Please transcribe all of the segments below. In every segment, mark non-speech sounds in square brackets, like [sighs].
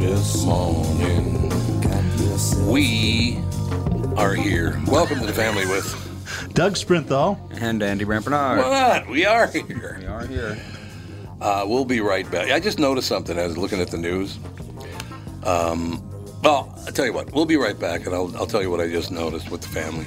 this morning. We are here. Welcome to the family with Doug Sprinthal. And Andy Rampernard. what? We are here. We are here. Uh, we'll be right back. I just noticed something. I was looking at the news. Um, well, I'll tell you what. We'll be right back, and I'll, I'll tell you what I just noticed with the family.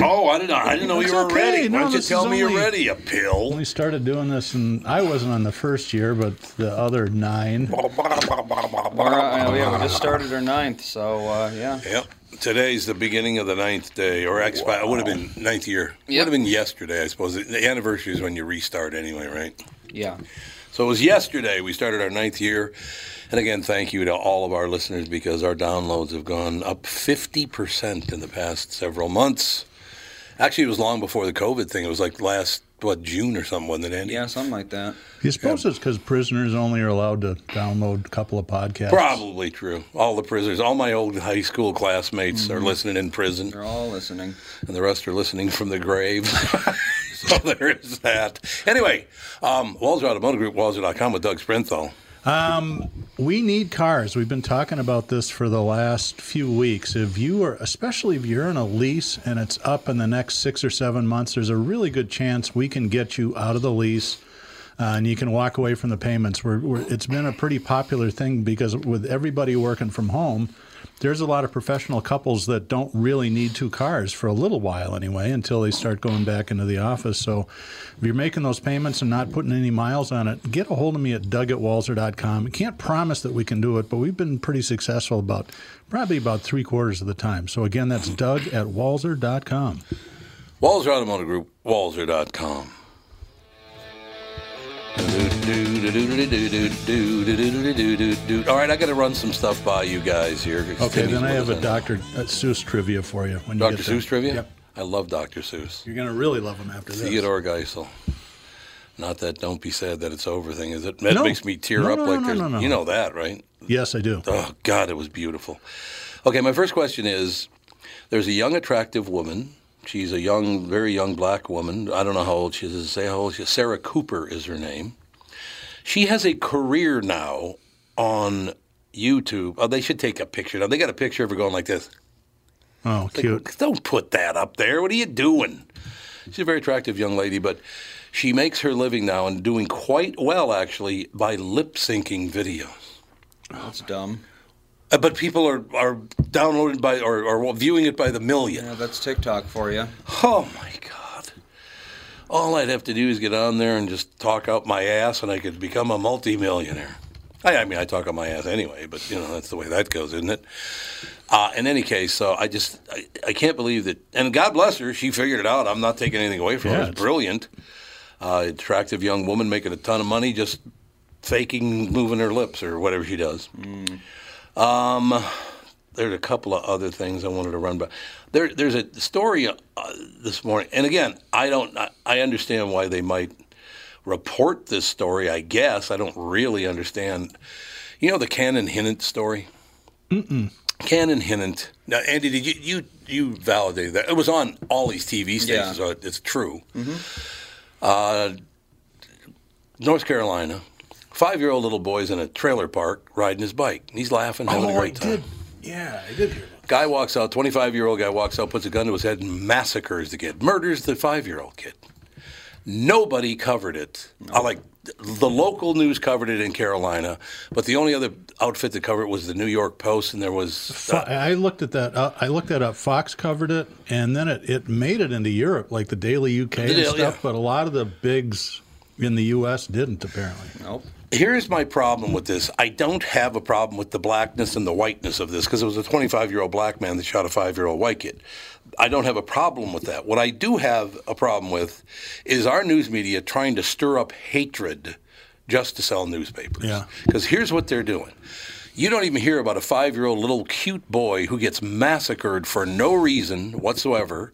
Oh, I didn't know. I didn't know you were okay. ready. Why No, don't you tell is me you're ready, A pill? We started doing this, and I wasn't on the first year, but the other nine. [laughs] We're, uh, yeah, we just started our ninth, so uh, yeah. Yep. Today's the beginning of the ninth day, or actually, it would have been ninth year. It Yep. would have been yesterday, I suppose. The anniversary is when you restart anyway, right? Yeah. So it was yesterday we started our ninth year. And again, thank you to all of our listeners because our downloads have gone up 50% in the past several months. Actually, it was long before the COVID thing. It was like last, what, June or something, wasn't it, Andy? Yeah, something like that. You suppose it's because prisoners only are allowed to download a couple of podcasts? Probably true. All the prisoners, all my old high school classmates are listening in prison, They're all listening. and the rest are listening from the grave. [laughs] so there is that. Anyway, um, Walser Automotive Group, Walser.com with Doug Sprinthal. We need cars. We've been talking about this for the last few weeks. If you are, especially if you're in a lease and it's up in the next six or seven months, there's a really good chance we can get you out of the lease. Uh, and you can walk away from the payments. We're, we're, it's been a pretty popular thing because with everybody working from home, there's a lot of professional couples that don't really need two cars for a little while anyway until they start going back into the office. So if you're making those payments and not putting any miles on it, get a hold of me at doug at walser.com. I can't promise that we can do it, but we've been pretty successful about probably about three quarters of the time. So again, that's doug at walser.com. Walser Automotive Group, Walser.com. All right, I got to run some stuff by you guys here. Okay, then I have a. Dr. Seuss trivia for you. When Dr. Seuss trivia? Yep. I love Dr. Seuss. You're going to really love him after this. Theodore Geisel. Not that "Don't be sad that it's over" thing, is it? That No. makes me tear up like. You know that, right? Yes, I do. Oh God, it was beautiful. Okay, my first question is: There's a young, attractive woman. She's a young, very young black woman. I don't know how old she is. Say how old she is. Sarah Cooper is her name. She has a career now on YouTube. Oh, they should take a picture. Now they got a picture of her going like this. Oh, Like, cute. Don't put that up there. What are you doing? She's a very attractive young lady, but she makes her living now and doing quite well actually by lip syncing videos. That's dumb. Uh, But people are, are downloading by or, or viewing it by the million. Yeah, that's TikTok for you. Oh my God. All I'd have to do is get on there and just talk out my ass and I could become a multimillionaire. I, I mean, I talk out my ass anyway, but you know, that's the way that goes, isn't it? Uh, in any case, so I just, I, I can't believe that. And God bless her, she figured it out. I'm not taking anything away from her. Yeah, It's it's- brilliant. Uh, attractive young woman making a ton of money just faking moving her lips or whatever she does. Um, there's a couple of other things I wanted to run by. There, there's a story uh, this morning, and again, I don't. I, I understand why they might report this story. I guess I don't really understand. You know the Cannon Hinnant story. Mm-mm. Cannon Hinnant. Now, Andy, did you you you validated that? It was on all these TV stations, Yeah. so it's true. Mm-hmm. Uh, North Carolina. Five-year-old little boy's in a trailer park riding his bike. He's laughing, having a great time. Yeah, I did hear about Guy walks out, 25 year old guy walks out, puts a gun to his head, and massacres the kid, murders the five year old kid. Nobody covered it. I like the local news covered it in Carolina, but the only other outfit that covered it was the New York Post, and there was Fo- I looked at that. Uh, I looked that up. Fox covered it, and then it, it made it into Europe, like the Daily UK and Daily, stuff. yeah. But a lot of the bigs in the U.S. didn't apparently. Nope. Here's my problem with this. I don't have a problem with the blackness and the whiteness of this because it was a 25 year old black man that shot a five year old white kid. I don't have a problem with that. What I do have a problem with is our news media trying to stir up hatred just to sell newspapers. Yeah. Because here's what they're doing. You don't even hear about a five year old little cute boy who gets massacred for no reason whatsoever,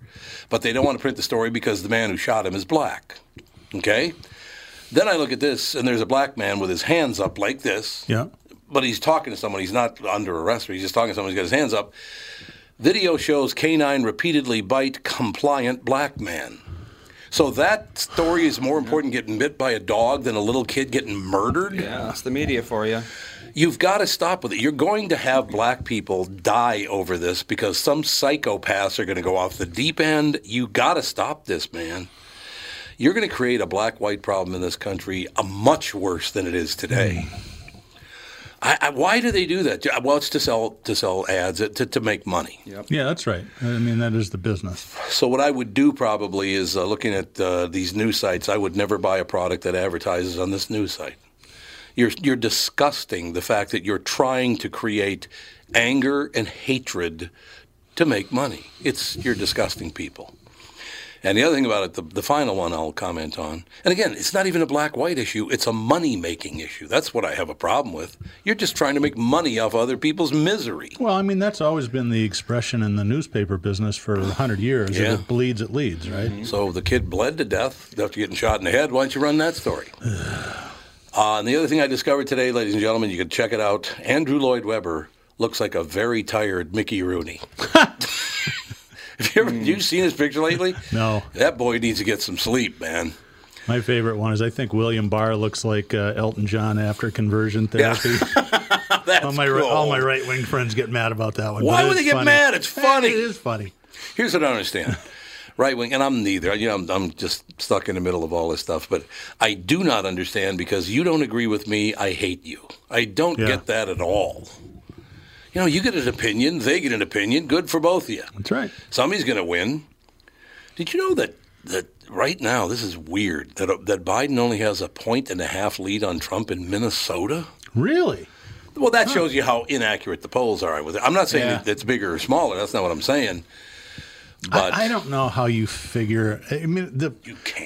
but they don't want to print the story because the man who shot him is black. Okay? Then I look at this, and there's a black man with his hands up like this, Yeah. but he's talking to someone. He's not under arrest, but he's just talking to someone. He's got his hands up. Video shows canine repeatedly bite compliant black man. So that story is more important getting bit by a dog than a little kid getting murdered. Yeah, that's the media for you. You've got to stop with it. You're going to have black people die over this because some psychopaths are going to go off the deep end. You got to stop this, man. You're going to create a black white problem in this country a much worse than it is today. I, I, why do they do that? Well, it's to sell to sell ads to, to make money. Yeah, that's right. I mean, that is the business. So what I would do probably is uh, looking at uh, these news sites. I would never buy a product that advertises on this news site. You're you're disgusting. The fact that you're trying to create anger and hatred to make money. It's you're disgusting people. And the other thing about it, the, the final one I'll comment on, and again, it's not even a black white issue, it's a money making issue. That's what I have a problem with. You're just trying to make money off other people's misery. Well, I mean, that's always been the expression in the newspaper business for a hundred years. Yeah. If it bleeds, it leads, right? So the kid bled to death after getting shot in the head. Why don't you run that story? [sighs] Uh, and the other thing I discovered today, ladies and gentlemen, you can check it out. Andrew Lloyd Webber looks like a very tired Mickey Rooney. [laughs] [laughs] [laughs] Have you ever you seen his picture lately? [laughs] No. That boy needs to get some sleep, man. My favorite one is I think William Barr looks like uh, Elton John after conversion therapy. [laughs] That's all my cool. all my right wing friends get mad about that one. Why would they get funny. mad? It's funny. It is funny. Here's what I understand. Right wing, and I'm neither. You know, I'm, I'm just stuck in the middle of all this stuff. But I do not understand because you don't agree with me. I hate you. I don't Yeah. get that at all. You know, you get an opinion, they get an opinion. Good for both of you. That's right. Somebody's going to win. Did you know that that right now this is weird that uh, that Biden only has a point and a half lead on Trump in Minnesota? Really? Well, that shows you how inaccurate the polls are. I'm not saying Yeah. it's bigger or smaller. That's not what I'm saying. But I, I don't know how you figure. I mean, the,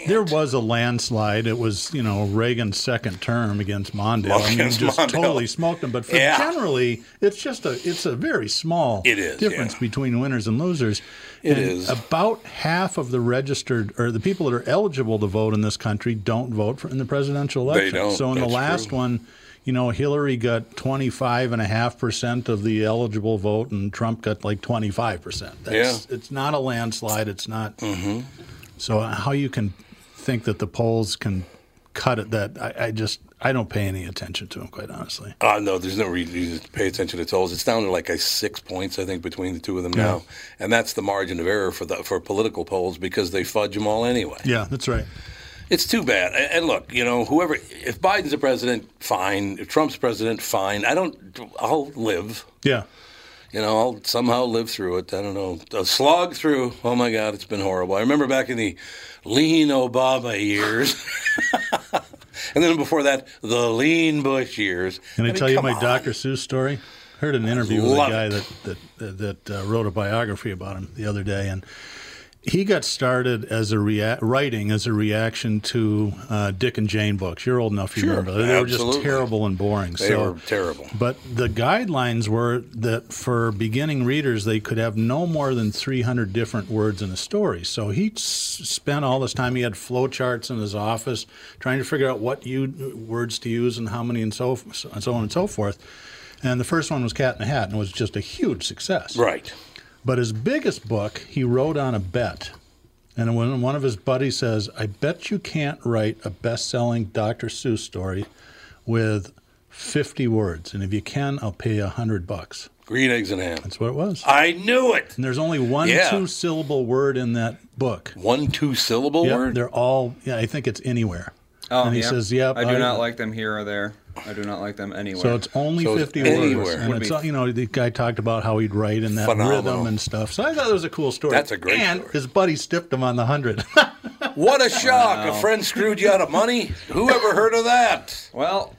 there was a landslide. It was you know Reagan's second term against Mondale. I mean, just Mondale. totally smoked him. But for Yeah. generally, it's just a it's a very small It is, difference yeah. between winners and losers. It and is. About half of the registered or the people that are eligible to vote in this country don't vote for in the presidential They election. don't. So in the last true. one. You know, Hillary got 25.5% of the eligible vote, and Trump got like 25%. That's, It's not a landslide. It's not. Mm-hmm. So how you can think that the polls can cut it? That I, I just I don't pay any attention to them, quite honestly. Uh, no, there's no reason to pay attention to tolls. It's down to like a six points, I think, between the two of them now, and that's the margin of error for the for political polls because they fudge them all anyway. Yeah, that's right. It's too bad. And look, you know, whoever, if Biden's the president, fine. If Trump's president, fine. I don't. I'll live. Yeah, You know, I'll somehow live through it. I don't know. A slog through. Oh my God, it's been horrible. I remember back in the lean Obama years. [laughs] and then before that, the lean Bush years. can I, mean, tell you my on. Dr. Seuss story? Heard an interview with a guy it. that that, that uh, wrote a biography about him the other day, and he got started as a rea- writing as a reaction to uh, Dick and Jane books. You're old enough, you Sure, remember? They were just terrible and boring. They so, were terrible. But the guidelines were that for beginning readers, they could have no more than 300 different words in a story. So he s- spent all this time. He had flowcharts in his office trying to figure out what you, words to use and how many and so, and so on and so forth. And the first one was Cat in the Hat, and it was just a huge success. Right. But his biggest book, he wrote on a bet. And when one of his buddies says, I bet you can't write a best selling Dr. Seuss story with 50 words. And if you can, I'll pay you 100 bucks. Green eggs and ham. That's what it was. I knew it. And there's only one Yeah. two syllable word in that book. One two syllable Yep, word. They're all, yeah, I think it's anywhere. Oh, and he yeah. says, "Yep." I do not like them here or there. I do not like them anywhere. So it's only So it's 50 anywhere. words. And Would it's, be- you know, the guy talked about how he'd write in that Phenomenal. rhythm and stuff. So I thought it was a cool story. That's a great And story. his buddy stiffed him on the 100. [laughs] What a shock! A friend screwed you out of money. Who ever heard of that? well,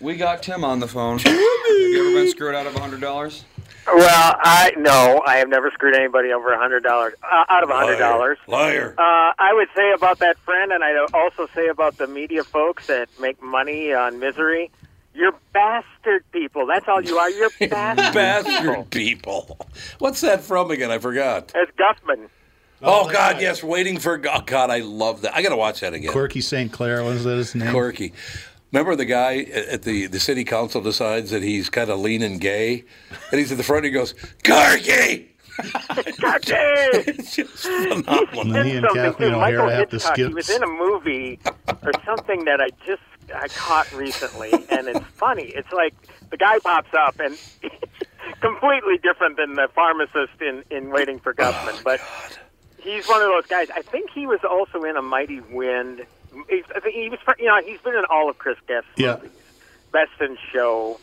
we got Tim on the phone. Have you ever been screwed out of a hundred dollars? Well, I no, I have never screwed anybody over a hundred dollars uh, out of a hundred dollars. Liar. Uh, I would say about that friend, and I'd also say about the media folks that make money on misery. You're bastard people. That's all you are. You're [laughs] bastard, Bastard people. What's that from again? I forgot. It's Guffman. Oh, God, yes. Waiting for God. God, I love that. I got to watch that again. Corky St. Clair, was that his name? Corky. Remember the guy at the the city council decides that he's kind of lean and gay, and he's at the front. and He goes, "Corky." Okay. [laughs] It's just phenomenal. And he and Kathleen too. O'Hara Michael have to skip. He was in a movie or something that I just I caught recently, and it's funny. It's like the guy pops up and [laughs] completely different than the pharmacist in in Waiting for Guffman, oh, but he's one of those guys. I think he was also in a Mighty Wind. He's, I think he was, you know, he's been in all of Chris Guest's Yeah. movies, Best in Show.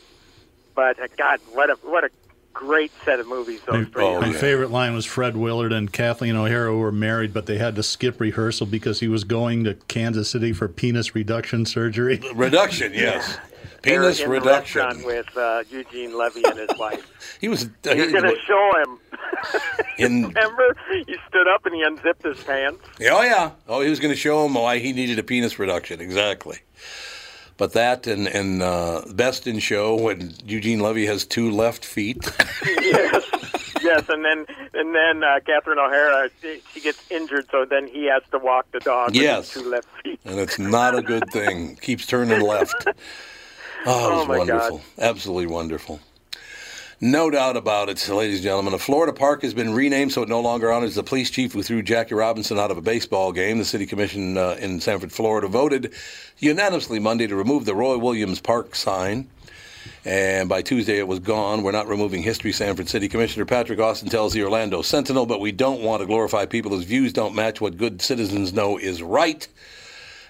But uh, God, what a what a great set of movies those three. Oh. My yeah. favorite line was Fred Willard and Kathleen O'Hara were married, but they had to skip rehearsal because he was going to Kansas City for penis reduction surgery. Reduction, yes. [laughs] Penis in the reduction. restaurant with uh, Eugene Levy and his wife. [laughs] He was He's going to show him. [laughs] in. [laughs] Remember, he stood up and he unzipped his pants. Oh yeah. Oh, he was going to show him why he needed a penis reduction. Exactly. But that and and uh, best in show when Eugene Levy has two left feet. yes, yes, and then and then uh, Catherine O'Hara, she she gets injured, so then he has to walk the dog Yes. two left feet. and it's not a good thing. Keeps turning left. Oh, it was Oh, my wonderful. God. Absolutely wonderful. No doubt about it, ladies and gentlemen. A Florida park has been renamed so it no longer honors the police chief who threw Jackie Robinson out of a baseball game. The city commission uh, in Sanford, Florida voted unanimously Monday to remove the Roy Williams Park sign. And by Tuesday, it was gone. We're not removing history, Sanford City Commissioner Patrick Austin tells the Orlando Sentinel, but we don't want to glorify people whose views don't match what good citizens know is right.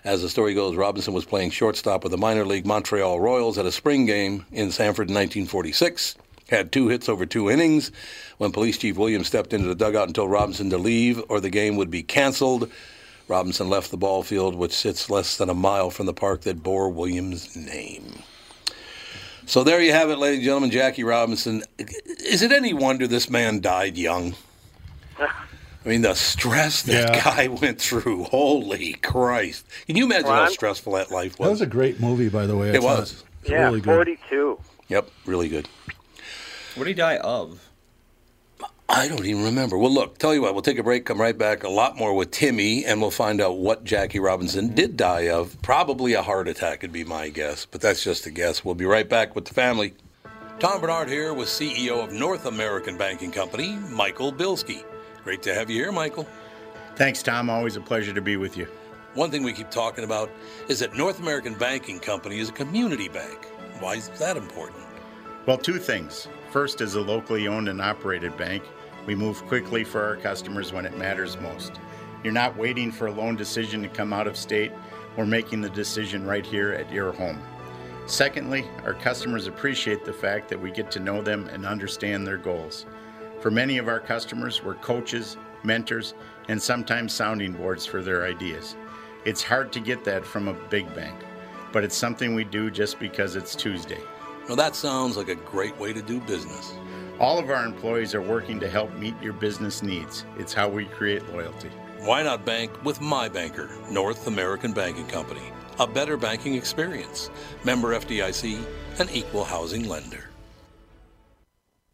As the story goes, Robinson was playing shortstop with the minor league Montreal Royals at a spring game in Sanford in 1946. Had two hits over two innings. When Police Chief Williams stepped into the dugout and told Robinson to leave or the game would be canceled, Robinson left the ball field, which sits less than a mile from the park that bore Williams' name. So there you have it, ladies and gentlemen. Jackie Robinson. Is it any wonder this man died young? [laughs] I mean, the stress that Yeah. guy [laughs] went through. Holy Christ. Can you imagine how stressful that life was? That was? was a great movie, by the way. I It thought. was. It's Yeah, really good. 42. Yep, really good. What did he die of? I don't even remember. Well, look, tell you what, we'll take a break, come right back, a lot more with Timmy, and we'll find out what Jackie Robinson mm-hmm. did die of. Probably a heart attack would be my guess, but that's just a guess. We'll be right back with the family. Tom Barnard here with CEO of North American Banking Company, Michael Bilski. Great to have you here, Michael. Thanks, Tom. Always a pleasure to be with you. One thing we keep talking about is that North American Banking Company is a community bank. Why is that important? Well, two things. First, as a locally owned and operated bank, we move quickly for our customers when it matters most. You're not waiting for a loan decision to come out of state. We're making the decision right here at your home. Secondly, our customers appreciate the fact that we get to know them and understand their goals. For many of our customers, we're coaches, mentors, and sometimes sounding boards for their ideas. It's hard to get that from a big bank, but it's something we do just because it's Tuesday. Well, that sounds like a great way to do business. All of our employees are working to help meet your business needs. It's how we create loyalty. Why not bank with my banker, North American Banking Company? A better banking experience. Member FDIC, an equal housing lender.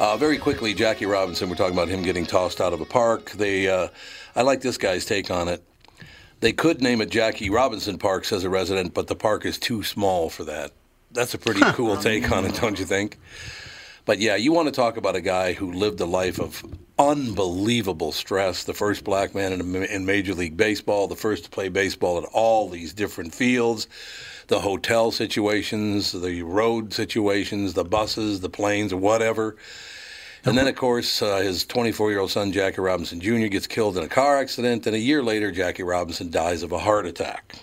Uh, very quickly, Jackie Robinson. We're talking about him getting tossed out of a park. They, uh, I like this guy's take on it. They could name it Jackie Robinson Park, says a resident, but the park is too small for that. That's a pretty cool take on it, don't you think? But yeah, you want to talk about a guy who lived a life of unbelievable stress. The first black man in, in Major League Baseball, the first to play baseball at all these different fields, the hotel situations, the road situations, the buses, the planes, whatever. And then, of course, uh, his 24 year old son, Jackie Robinson Jr., gets killed in a car accident. And a year later, Jackie Robinson dies of a heart attack.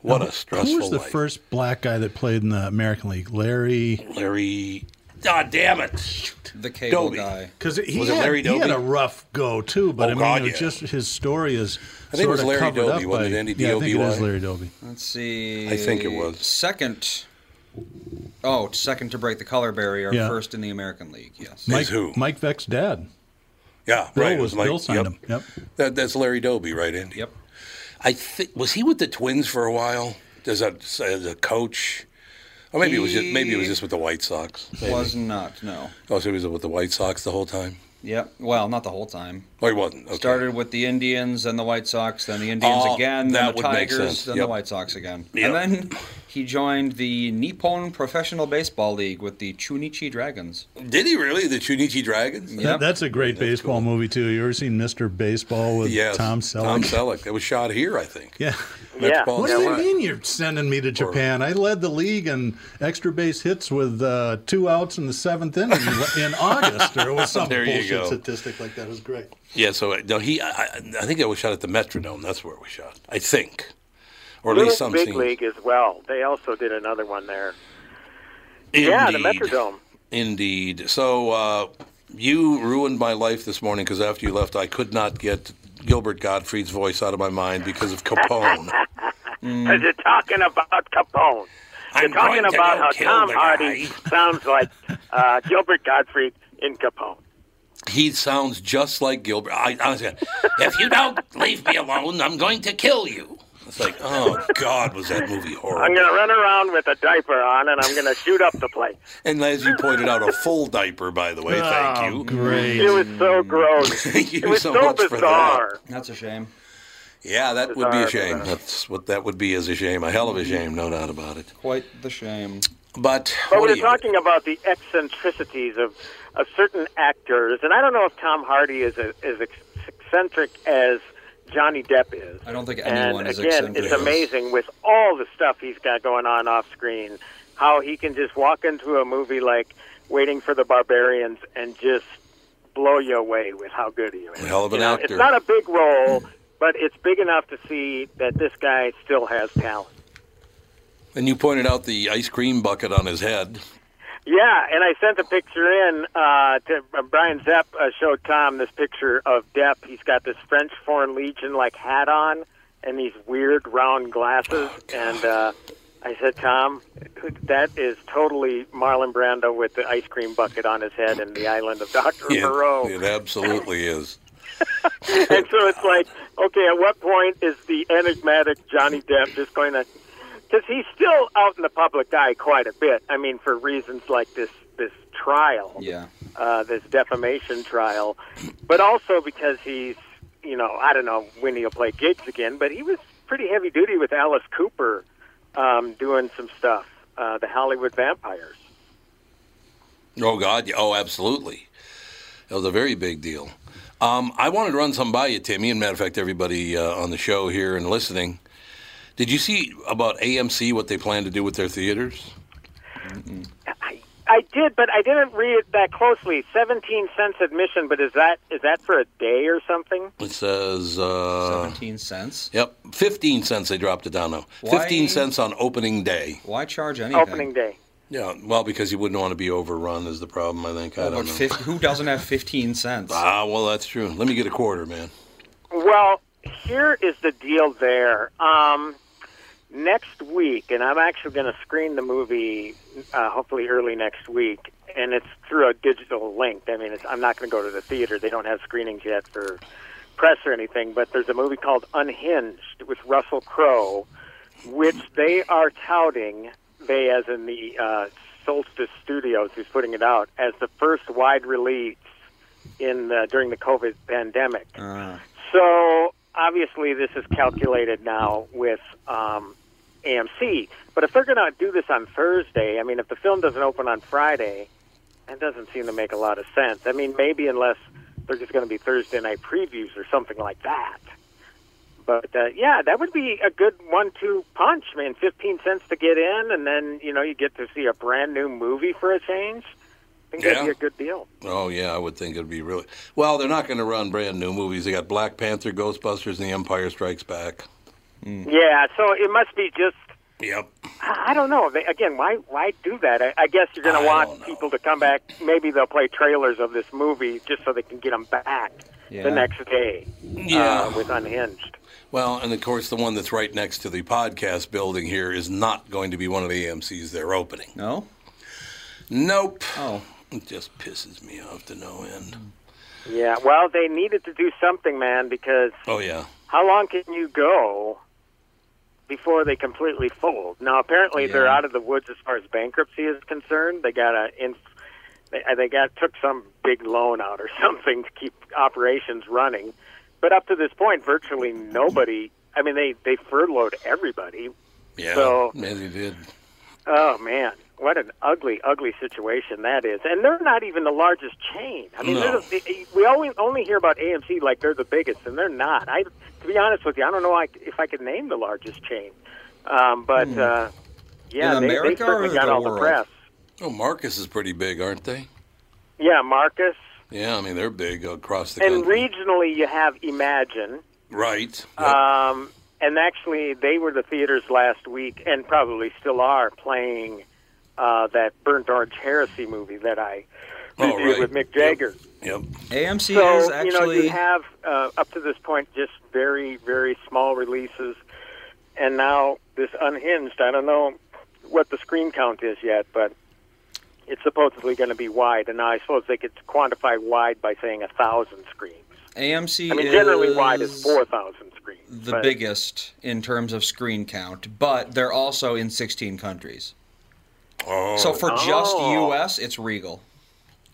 What a stressful Who was the life. first black guy that played in the American League? Larry. Larry. God damn it. Shoot. The cable Doby. guy. Because he, Was it had- Larry he had a rough go too, but Oh, I mean, God, it was yeah. just his story is. I think it was sorta Larry covered Doby, up wasn't by- it? Andy Yeah, I think it is D.O.B.Y.? Larry Doby. Let's see. I think it was. second. Oh, second to break the color barrier, Yeah. first in the American League. Yes. Mike, who? Mike Veeck's dad. Yeah, Bill right. was Mike- Bill signed yep. him. Yep. That, that's Larry Doby, right, Andy? Yep. I think was he with the Twins for a while? Does that as a coach? Or maybe it was just maybe it was just with the White Sox. Maybe. Was not. No. Oh, so he was with the White Sox the whole time. Yep. Well, not the whole time. Oh, he wasn't. Okay. Started with the Indians, then the White Sox, then the Indians Oh, again, then the Tigers, then Yep. the White Sox again. Yep. And then he joined the Nippon Professional Baseball League with the Chunichi Dragons. Did he really? The Chunichi Dragons? Yep. That, that's a great baseball movie too. You ever seen Mr. Baseball with Yes. Tom Selleck? Tom Selleck. It was shot here, I think. Yeah. Yeah. What do you mean you're sending me to Japan? I led the league in extra base hits with uh, two outs in the seventh inning in August, or it was [laughs] some There bullshit go. statistic like that. It was great. Yeah. So uh, no, he. I, I I think it was shot at the Metrodome. That's where it was shot. I think, or at least some Big scenes. League as well. They also did another one there. Yeah, the Indeed. Metrodome. Indeed. So uh, you ruined my life this morning because after you left, I could not get Gilbert Gottfried's voice out of my mind because of Capone. [laughs] Because you're talking about Capone. I'm You're talking going to about how Tom Hardy [laughs] sounds like uh, Gilbert Gottfried in Capone. He sounds just like Gilbert. I, honestly, if you don't leave me alone, I'm going to kill you. It's like, oh God, was that movie horrible? I'm going to run around with a diaper on and I'm going to shoot up the place. And as you pointed out, a full diaper, by the way. Thank Oh, you. Great. It was so gross. [laughs] Thank you It was so so, much for that. bizarre. That's a shame. Yeah, that would be a shame. bizarre. That's what that would be is a shame. A hell of a mm-hmm. shame, no doubt about it. Quite the shame. But, But we're were you- talking about the eccentricities of, of certain actors, and I don't know if Tom Hardy is a, as eccentric as Johnny Depp is. I don't think And anyone is again, it's amazing with all the stuff he's got going on off screen, how he can just walk into a movie like Waiting for the Barbarians and just blow you away with how good he is. A hell of an You know, actor. It's not a big role, but it's big enough to see that this guy still has talent. And you pointed out the ice cream bucket on his head. Yeah, and I sent a picture in uh, to uh, Brian Zepp. Uh, showed Tom this picture of Depp. He's got this French Foreign Legion like hat on and these weird round glasses. and uh, I said, Tom, that is totally Marlon Brando with the ice cream bucket on his head and the island of Doctor Moreau. it absolutely is. [laughs] and so it's like, okay, at what point is the enigmatic Johnny Depp just going to? Because he's still out in the public eye quite a bit. I mean, for reasons like this this trial, Yeah. uh, this defamation trial, but also because he's, you know, I don't know when he'll play gigs again, but he was pretty heavy duty with Alice Cooper um, doing some stuff, uh, the Hollywood Vampires. Oh God! Oh, absolutely. That was a very big deal. Um, I wanted to run some by you, Timmy, and matter of fact, everybody uh, on the show here and listening. Did you see about AMC what they plan to do with their theaters? I, I did, but I didn't read it that closely. Seventeen cents admission, but is that is that for a day or something? It says, uh, 17 cents. yep, fifteen cents. They dropped it down now. Why- Fifteen cents on opening day. Why charge anything? Opening day. Yeah, well, because you wouldn't want to be overrun is the problem. I think. I Oh, don't know. 50, who doesn't have 15 cents? [laughs] Ah, well, that's true. Let me get a quarter, man. Well, here is the deal. There, um, next week, and I'm actually going to screen the movie uh, hopefully early next week, and it's through a digital link. I mean, it's, I'm not going to go to the theater; they don't have screenings yet for press or anything. But there's a movie called Unhinged with Russell Crowe, which they are touting. They, as in the uh, Solstice Studios, who's putting it out, as the first wide release in the, during the COVID pandemic. Uh, So obviously, this is calculated now with um, AMC. But if they're going to do this on Thursday, I mean, if the film doesn't open on Friday, that doesn't seem to make a lot of sense. I mean, maybe unless they're just going to be Thursday night previews or something like that. But uh, yeah, that would be a good one-two punch, man. Fifteen cents to get in, and then you know you get to see a brand new movie for a change. I think that'd Yeah. be a good deal. Oh yeah, I would think it'd be really well. They're not going to run brand new movies. They got Black Panther, Ghostbusters, and The Empire Strikes Back. Yeah, so it must be just Yep. I I don't know. They, again, why why do that? I, I guess you're going to want people to come back. Maybe they'll play trailers of this movie just so they can get them back Yeah. the next day Yeah. uh, with Unhinged. Well, and of course, the one that's right next to the podcast building here is not going to be one of the AMC's they're opening. no? Nope. Oh. It just pisses me off to no end. Yeah, well, they needed to do something, man, because Oh yeah. how long can you go before they completely fold? Now, apparently, they're out of the woods as far as bankruptcy is concerned. They got a inf- they, uh, they got took some big loan out or [laughs] something to keep operations running. But up to this point, virtually nobody. I mean, they they furloughed everybody. Yeah. So- yeah, they did. Oh man, what an ugly, ugly situation that is. And they're not even the largest chain. I mean, No. the, we only only hear about AMC like they're the biggest, and they're not. I, to be honest with you, I don't know like, if I could name the largest chain. Um, but uh, yeah, In they, they certainly or got the all the press. Oh, Marcus is pretty big, aren't they? Yeah, Marcus. Yeah, I mean they're big across the And country. regionally, you have Emagine. right. Yep. Um, and actually, they were the theaters last week, and probably still are playing uh, that Burnt Orange Heresy movie that I Oh, reviewed right. with Mick Jagger. yep. AMC So is you know, actually. you have uh, up to this point just very, very small releases, and now this Unhinged. I don't know what the screen count is yet, but it's supposedly going to be wide. And now I suppose they could quantify wide by saying a thousand screens. AMC I mean, generally is wide is four thousand screens. the but- biggest in terms of screen count, but they're also in 16 countries. Oh, So for just Oh. US, it's Regal.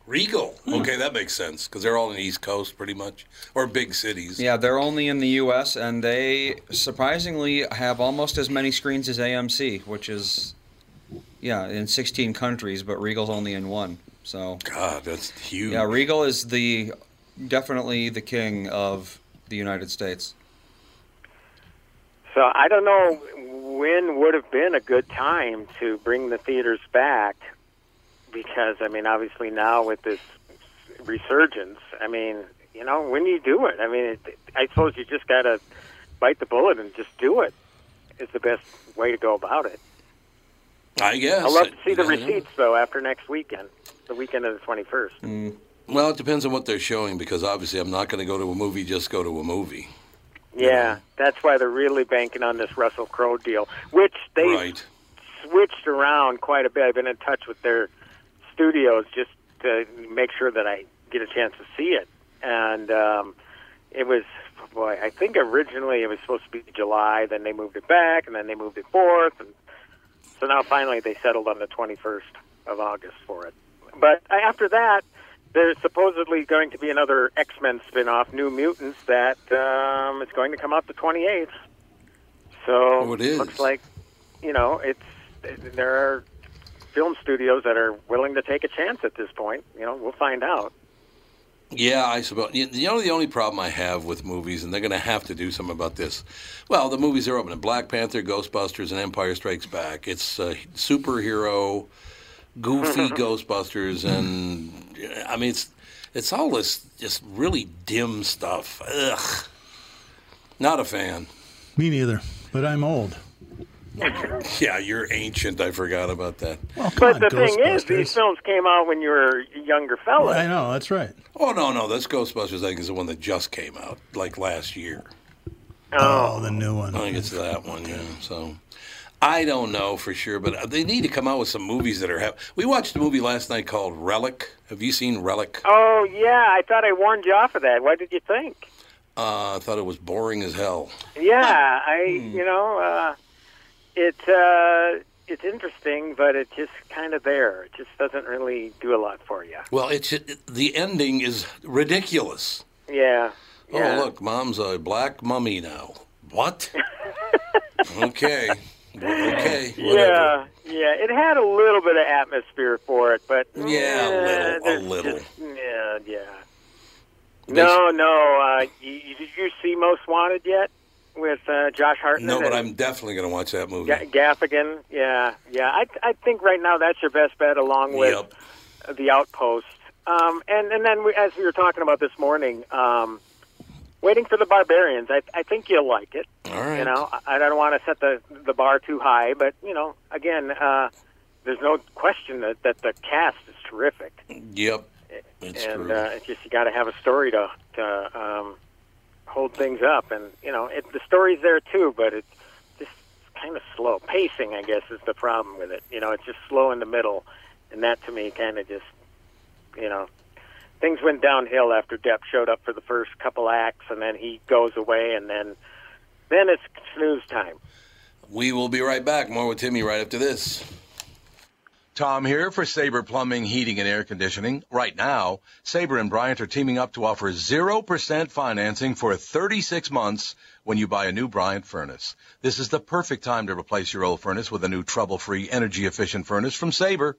Regal. Hmm. Okay, that makes sense because they're all in the East Coast, pretty much, or big cities. Yeah, they're only in the US, and they surprisingly have almost as many screens as AMC, which is, yeah, in 16 countries, but Regal's only in one. So, God, that's huge. yeah, Regal is the definitely the king of the United States. So I don't know when would have been a good time to bring the theaters back, because I mean, obviously now with this resurgence, I mean, you know, when do you do it? I mean, it, I suppose you just got to bite the bullet and just do it. Is the best way to go about it. I guess. I'd love to see the Yeah, I know. receipts though after next weekend, the weekend of the twenty first. Mm. Well, it depends on what they're showing because obviously I'm not going to go to a movie just go to a movie. Yeah, that's why they're really banking on this Russell Crowe deal, which they Right. switched around quite a bit. I've been in touch with their studios just to make sure that I get a chance to see it. And um, it was, boy, I think originally it was supposed to be July, then they moved it back, and then they moved it forth. And so now finally they settled on the 21st of August for it. But after that, there's supposedly going to be another X Men spin off, New Mutants, that um, is going to come out the 28th. So Oh, it is. looks like, you know, it's there are film studios that are willing to take a chance at this point. You know, we'll find out. Yeah, I suppose. You know, the only problem I have with movies, and they're going to have to do something about this. Well, the movies are opening: Black Panther, Ghostbusters, and Empire Strikes Back. It's uh, superhero, goofy [laughs] Ghostbusters, and I mean, it's it's all this just really dim stuff. Ugh, not a fan. Me neither, but I'm old. [laughs] Yeah, you're ancient. I forgot about that. Well, come But on, the thing is, these films came out when you were a younger fella. I know that's right. Oh no, no, that's Ghostbusters. I think is the one that just came out like last year. Oh, oh the new one. I think it's that one, yeah. So I don't know for sure, but they need to come out with some movies that are. Ha- we watched a movie last night called Relic. Have you seen Relic? Oh yeah, I thought I warned you off of that. What did you think? Uh, I thought it was boring as hell. Yeah, I you know uh, it uh, it's interesting, but it's just kind of there. It just doesn't really do a lot for you. Well, it's it, the ending is ridiculous. Yeah. yeah. Oh, look, mom's a black mummy now. What? [laughs] okay. Okay. [laughs] Whatever. Yeah, yeah. It had a little bit of atmosphere for it, but Yeah, a eh, little, a little. just- yeah, yeah. No, no. Uh, you, did you see Most Wanted yet with uh, Josh Hartnett? No, but I'm definitely going to watch that movie. Ga- Gaffigan. Yeah, yeah. I I think right now that's your best bet, along with Yep. the Outpost. Um, and and then we, as we were talking about this morning, um, waiting for the Barbarians. I I think you'll like it. All right. You know, I, I don't want to set the the bar too high, but you know, again, uh, there's no question that that the cast is terrific, Yep. It's and true. uh, it's just you got to have a story to to um, hold things up, and you know, it, the story's there too, but it's just kind of slow. Pacing, I guess, is the problem with it. You know, it's just slow in the middle, and that to me kind of just, you know. Things went downhill after Depp showed up for the first couple acts, and then he goes away, and then, then it's snooze time. We will be right back. More with Timmy right after this. Tom here for Sabre Plumbing, Heating, and Air Conditioning. Right now, Sabre and Bryant are teaming up to offer 0% financing for 36 months when you buy a new Bryant furnace. This is the perfect time to replace your old furnace with a new trouble-free, energy-efficient furnace from Sabre.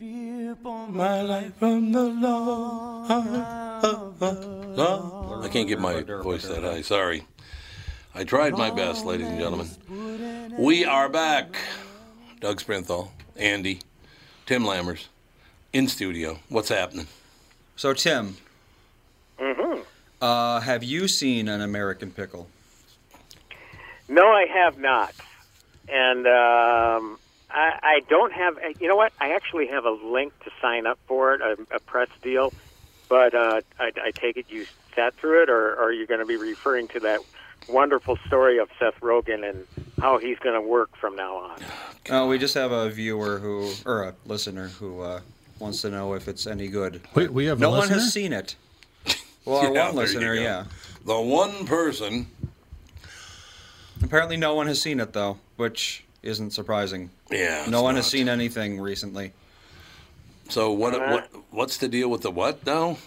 My life from the Lord. I can't get my voice that high. Sorry. I tried my best, ladies and gentlemen. We are back. Doug Sprinthal, Andy, Tim Lammers, in studio. What's happening? So, Tim, Mm-hmm. uh, have you seen an American Pickle? No, I have not, and um, I, I don't have. You know what? I actually have a link to sign up for it, a, a press deal. But uh, I, I take it you sat through it, or, or are you going to be referring to that wonderful story of Seth Rogen and how he's going to work from now on? No, we just have a viewer who, or a listener who uh, wants to know if it's any good. Wait, we have a no one has seen it. [laughs] Well, our Yeah, one listener, yeah. The one person. Apparently, no one has seen it though, which isn't surprising. Yeah. no it's one has seen anything recently. So what? Uh, What? What's the deal with the what now?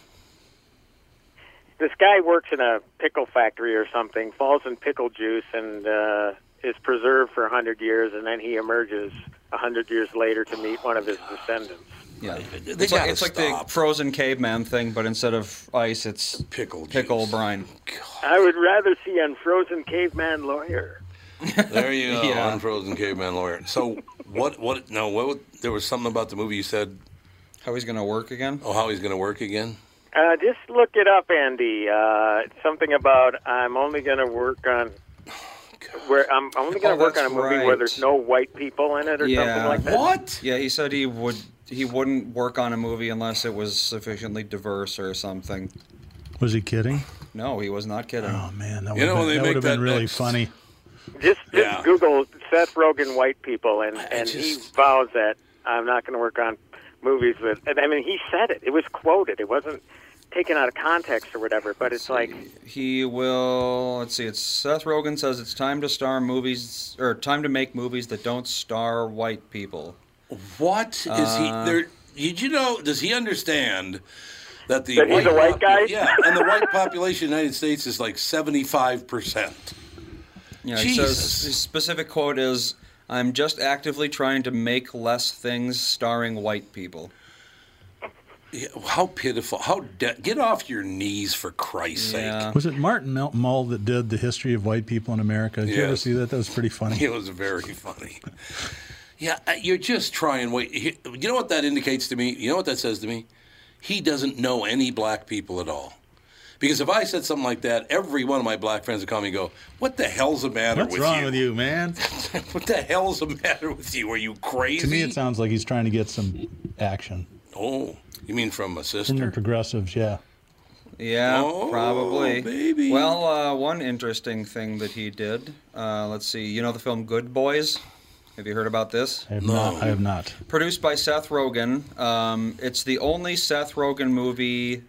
This guy works in a pickle factory or something, falls in pickle juice, and uh, is preserved for a hundred years, and then he emerges a hundred years later to meet one of his descendants. Yeah, They it's like it's like the frozen caveman thing, but instead of ice, it's Pickle. pickle juice. brine. I would rather see Unfrozen Caveman Lawyer. [laughs] There you go, Yeah. unfrozen caveman lawyer. So what? What? No. What? would- There was something about the movie you said. How he's gonna work again? Oh, how he's going to work again? Uh, just look it up, Andy. Uh, something about I'm only going to work on [sighs] where I'm only going Oh, to work on a that's movie where there's no white people in it or something like that. What? Yeah, he said he would he wouldn't work on a movie unless it was sufficiently diverse or something. Was he kidding? No, he was not kidding. Oh man, that would You know, have been, they that would have been really next- funny. Just, just Yeah. Google Seth Rogen white people, and and he vows that I'm not going to work on movies with. And I mean, he said it. It was quoted. It wasn't taken out of context or whatever. But it's like He will. Let's see. It's Seth Rogen says it's time to star movies or time to make movies that don't star white people. What is Uh, he? There. Did you know? Does he understand that the That he's a white guy? Yeah, and the white population of the United States is like seventy-five percent. Yeah, he says his specific quote is, "I'm just actively trying to make less things starring white people." How pitiful! How de- get off your knees for Christ's Yeah. Was it Martin Mull that did the history of white people in America? Did you ever see that? That was pretty funny. It was very funny. Yeah, uh, you're just trying. Wait, you know what that indicates to me? You know what that says to me? He doesn't know any black people at all. Because if I said something like that, every one of my black friends would call me and go, "What the hell's the matter What's with wrong you? with you, man? [laughs] what the hell's the matter with you? Are you crazy?" To me, it sounds like he's trying to get some action Oh, you mean from a sister? from the progressives, Yeah. Yeah, Oh, probably. baby. Well, uh, one interesting thing that he did. Uh, let's see. You know the film Good Boys? Have you heard about this? I have No. not. I have not. Produced by Seth Rogen. Um, it's the only Seth Rogen movie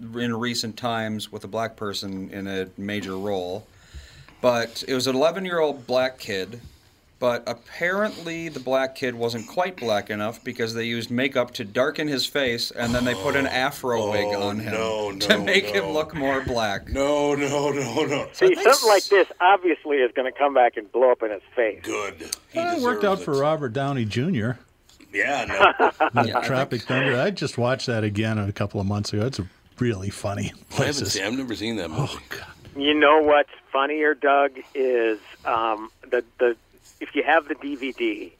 in recent times with a black person in a major role. But it was an 11 year old black kid. But apparently, the black kid wasn't quite black enough because they used makeup to darken his face and then they put an afro wig Oh, on him no, [laughs] to no, make him look more black. No, no, no, no. See, something like this obviously is going to come back and blow up in his face. Good. He Well, it worked out deserves for. Robert Downey Jr. Yeah, no. [laughs] The Tropic Thunder. I just watched that again a couple of months ago. It's really funny. I haven't seen. I've never seen that movie. Oh God. You know what's funnier, Doug, is um, the the if you have the DVD,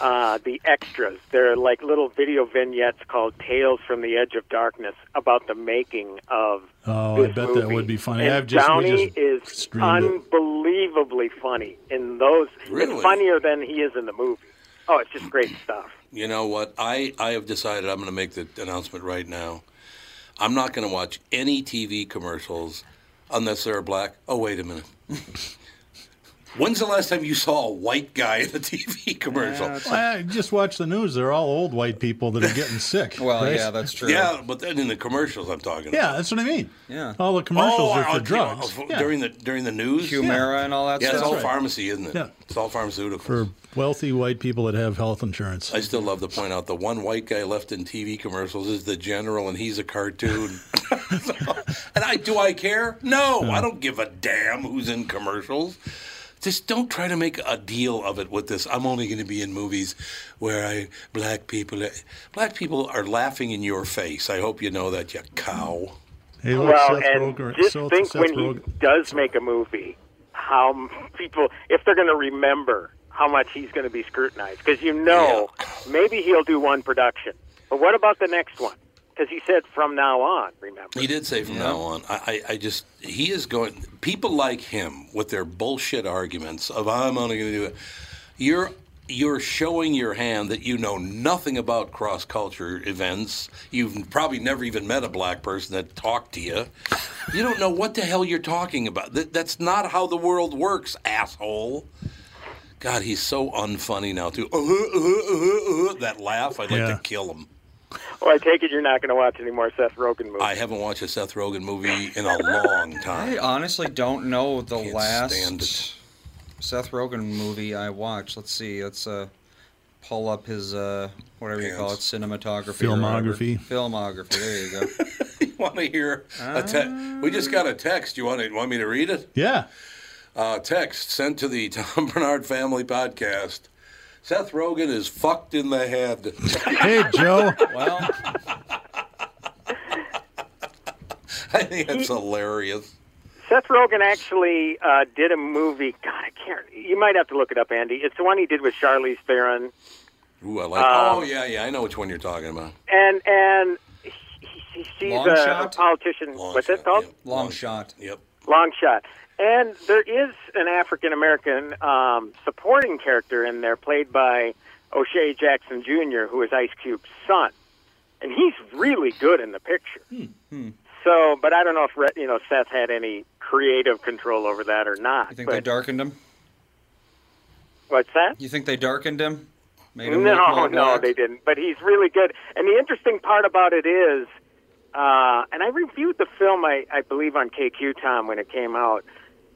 uh, the extras. They're like little video vignettes called "Tales from the Edge of Darkness" about the making of. Oh, I bet movie. that would be funny. And I've just, we Downey just is streamed it. unbelievably funny in those. Really? It's funnier than he is in the movie. Oh, it's just great stuff. You know what? I, I have decided I'm going to make the announcement right now. I'm not going to watch any TV commercials unless they're black. Oh, wait a minute. [laughs] When's the last time you saw a white guy in a TV [laughs] commercial? Yeah, it's- I just watch the news. They're all old white people that are getting [laughs] sick. Well, Chris. yeah, that's true. Yeah, but then in the commercials I'm talking Yeah, about. that's what I mean. Yeah. All the commercials oh, are for uh, drugs. oh, Yeah. during the during the news. Humira and all that yeah, it's stuff. all right. pharmacy, isn't it? Yeah. It's all pharmaceuticals. for wealthy white people that have health insurance. I still love to point out the one white guy left in TV commercials is the general, and he's a cartoon. [laughs] and I do I care? No, I don't give a damn who's in commercials. Just don't try to make a deal of it with this. I'm only going to be in movies where I black people. Black people are laughing in your face. I hope you know that, you cow. Hey, look, well, Seth and Rogen- just so- think Seth when Rogen- he does make a movie, how people, if they're going to remember how much he's going to be scrutinized, because you know, maybe he'll do one production, but what about the next one? Because he said from now on. Remember? He did say from now on. I, I, I just he is going. People like him with their bullshit arguments of I'm only going to do it. You're you're showing your hand that you know nothing about cross culture events. You've probably never even met a black person that talked to you. You don't know what the hell you're talking about. That, that's not how the world works, asshole. God, he's so unfunny now too. Uh, uh, uh, uh, uh, that laugh, I'd like Yeah. to kill him. Well, I take it you're not going to watch any more Seth Rogen movies. I haven't watched a Seth Rogen movie in a long [laughs] time. I honestly don't know the Can't last. Seth Rogen movie I watched. Let's see. Let's uh, pull up his uh, whatever you call it, cinematography. Filmography. Filmography. There you go. [laughs] you want to hear a te- we just got a text you want to want me to read it Yeah. uh, text sent to the tom barnard family podcast seth rogen is fucked in the head [laughs] Hey, Joe. well, i think that's hilarious Seth Rogen actually uh, did a movie. God, I can't. You might have to look it up, Andy. It's the one he did with Charlize Theron, Ooh, I like Um, oh yeah yeah i know which one you're talking about and and he, he, he's Long a, a Shot? politician. Long What's shot, it called? yep. long shot. yep Long shot. And there is an African American um, supporting character in there, played by O'Shea Jackson Jr., who is Ice Cube's son, and he's really good in the picture. So, but I don't know if you know Seth had any creative control over that or not. You think they darkened him? what's that? You think they darkened him? Made him No, no, they didn't. But he's really good. And the interesting part about it is, uh, and I reviewed the film, I, I believe, on KQ Tom when it came out.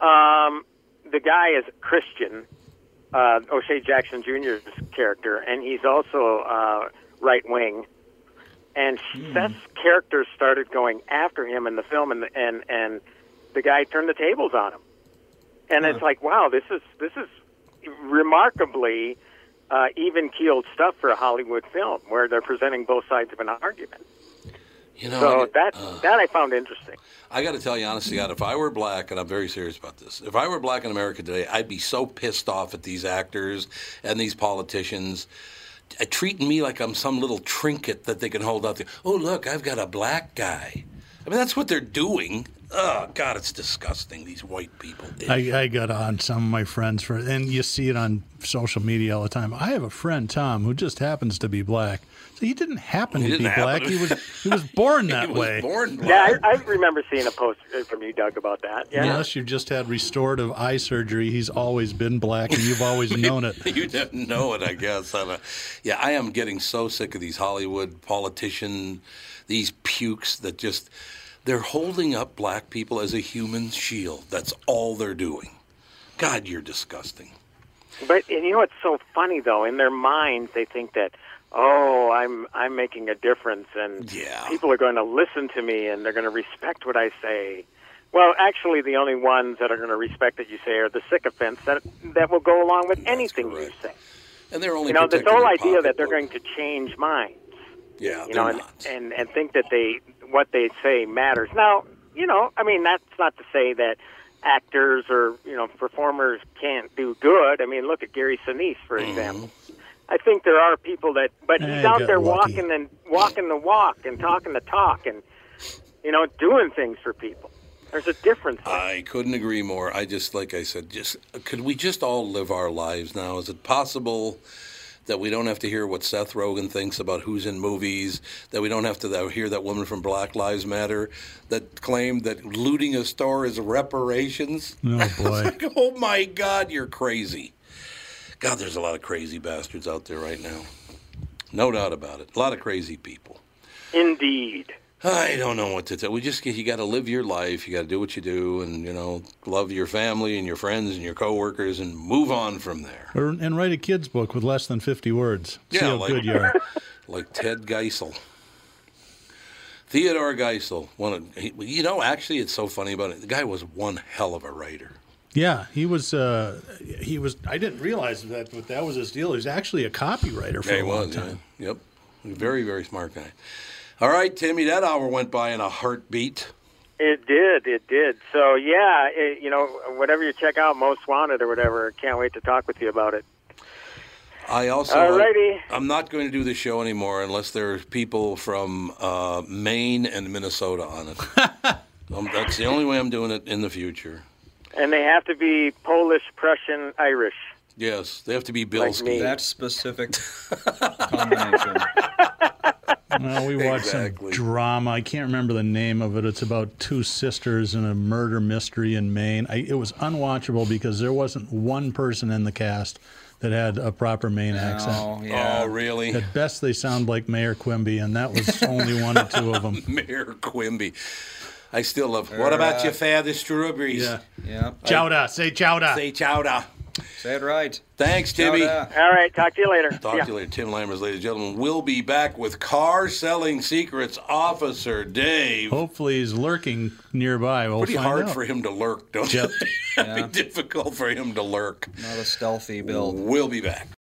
Um, the guy is Christian, uh, O'Shea Jackson Jr.'s character, and he's also uh, right wing. and Seth's character started going after him in the film, and and and the guy turned the tables on him. And it's like, wow, this is this is remarkably uh, even keeled stuff for a Hollywood film, where they're presenting both sides of an argument. You know, So I- that uh, that I found interesting. I got to tell you, honestly, God, if I were black, and I'm very serious about this, if I were black in America today, I'd be so pissed off at these actors and these politicians uh, treating me like I'm some little trinket that they can hold out there. Oh, look, I've got a black guy. I mean, that's what they're doing. Oh, God, it's disgusting, these white people. I, I got on some of my friends for, and you see it on social media all the time. I have a friend Tom who just happens to be black. So he didn't happen He to be didn't happen black. to- He was [laughs] he was born that he was way. born black. Yeah, I, I remember seeing a post from you, Doug, about that. Yeah. Unless you've just had restorative eye surgery, he's always been black, and you've always known it. [laughs] you didn't know it, I guess. I yeah, I am getting so sick of these Hollywood politician, these pukes that just they're holding up black people as a human shield. That's all they're doing. God, you're disgusting. But and you know what's so funny though? In their minds, they think that oh, I'm I'm making a difference, and Yeah. people are going to listen to me, and they're going to respect what I say. Well, actually, the only ones that are going to respect what you say are the sycophants that that will go along with anything you say. And they're only You know, this whole idea that they're going to change minds. Yeah, you know, and, and and think that they what they say matters. Now, you know, I mean, that's not to say that actors or you know performers can't do good. I mean, look at Gary Sinise, for Mm-hmm. Example. I think there are people that, but he's out there lucky. walking and walking the walk and talking the talk and you know doing things for people. There's a difference. there. I couldn't agree more. I just, like I said, just could we just all live our lives now? Is it possible that we don't have to hear what Seth Rogen thinks about who's in movies? That we don't have to hear that woman from Black Lives Matter that claimed that looting a store is reparations? Oh boy. [laughs] like, oh my God, you're crazy. God, there's a lot of crazy bastards out there right now. No doubt about it. A lot of crazy people. Indeed. I don't know what to tell. We just you got to live your life. You got to do what you do, and you know, love your family and your friends and your coworkers, and move on from there. Or, and write a kid's book with less than 50 words. See Yeah, how like- good you are. [laughs] Like Ted Geisel, Theodore Geisel. One of he, you know, actually, it's so funny about it. The guy was one hell of a writer. Yeah, he was. Uh, he was. I didn't realize that, but that was his deal. He was actually a copywriter for Yeah, he a long was. Yeah. time. Yep, very very smart guy. All right, Timmy, that hour went by in a heartbeat. It did, it did. So yeah, it, you know, whatever you check out, Most Wanted or whatever. Can't wait to talk with you about it. I also, Alrighty. I'm not going to do the show anymore unless there's people from uh, Maine and Minnesota on it. [laughs] um, that's the only way I'm doing it in the future. And they have to be Polish, Prussian, Irish. Yes, they have to be Like Bilski. me. That specific [laughs] combination. Well, we watched Exactly. some drama. I can't remember the name of it. It's about two sisters and a murder mystery in Maine. I, it was unwatchable because there wasn't one person in the cast that had a proper Maine accent. Oh, yeah. Oh, really? At best, they sound like Mayor Quimby, and that was [laughs] only one or two of them. Mayor Quimby. I still love. What about your father strawberries? Yeah. Yeah. Chowda, say chowda. Say chowder. Say it right. Thanks, Timmy. Chowda. All right, talk to you later. Talk Yeah. to you later. Tim Lammers, ladies and gentlemen. We'll be back with Car Selling Secrets Officer Dave. Hopefully, he's lurking nearby. We'll Pretty find hard out. for him to lurk, don't Yep. you? [laughs] It'd be difficult for him to lurk. Not a stealthy build. We'll be back.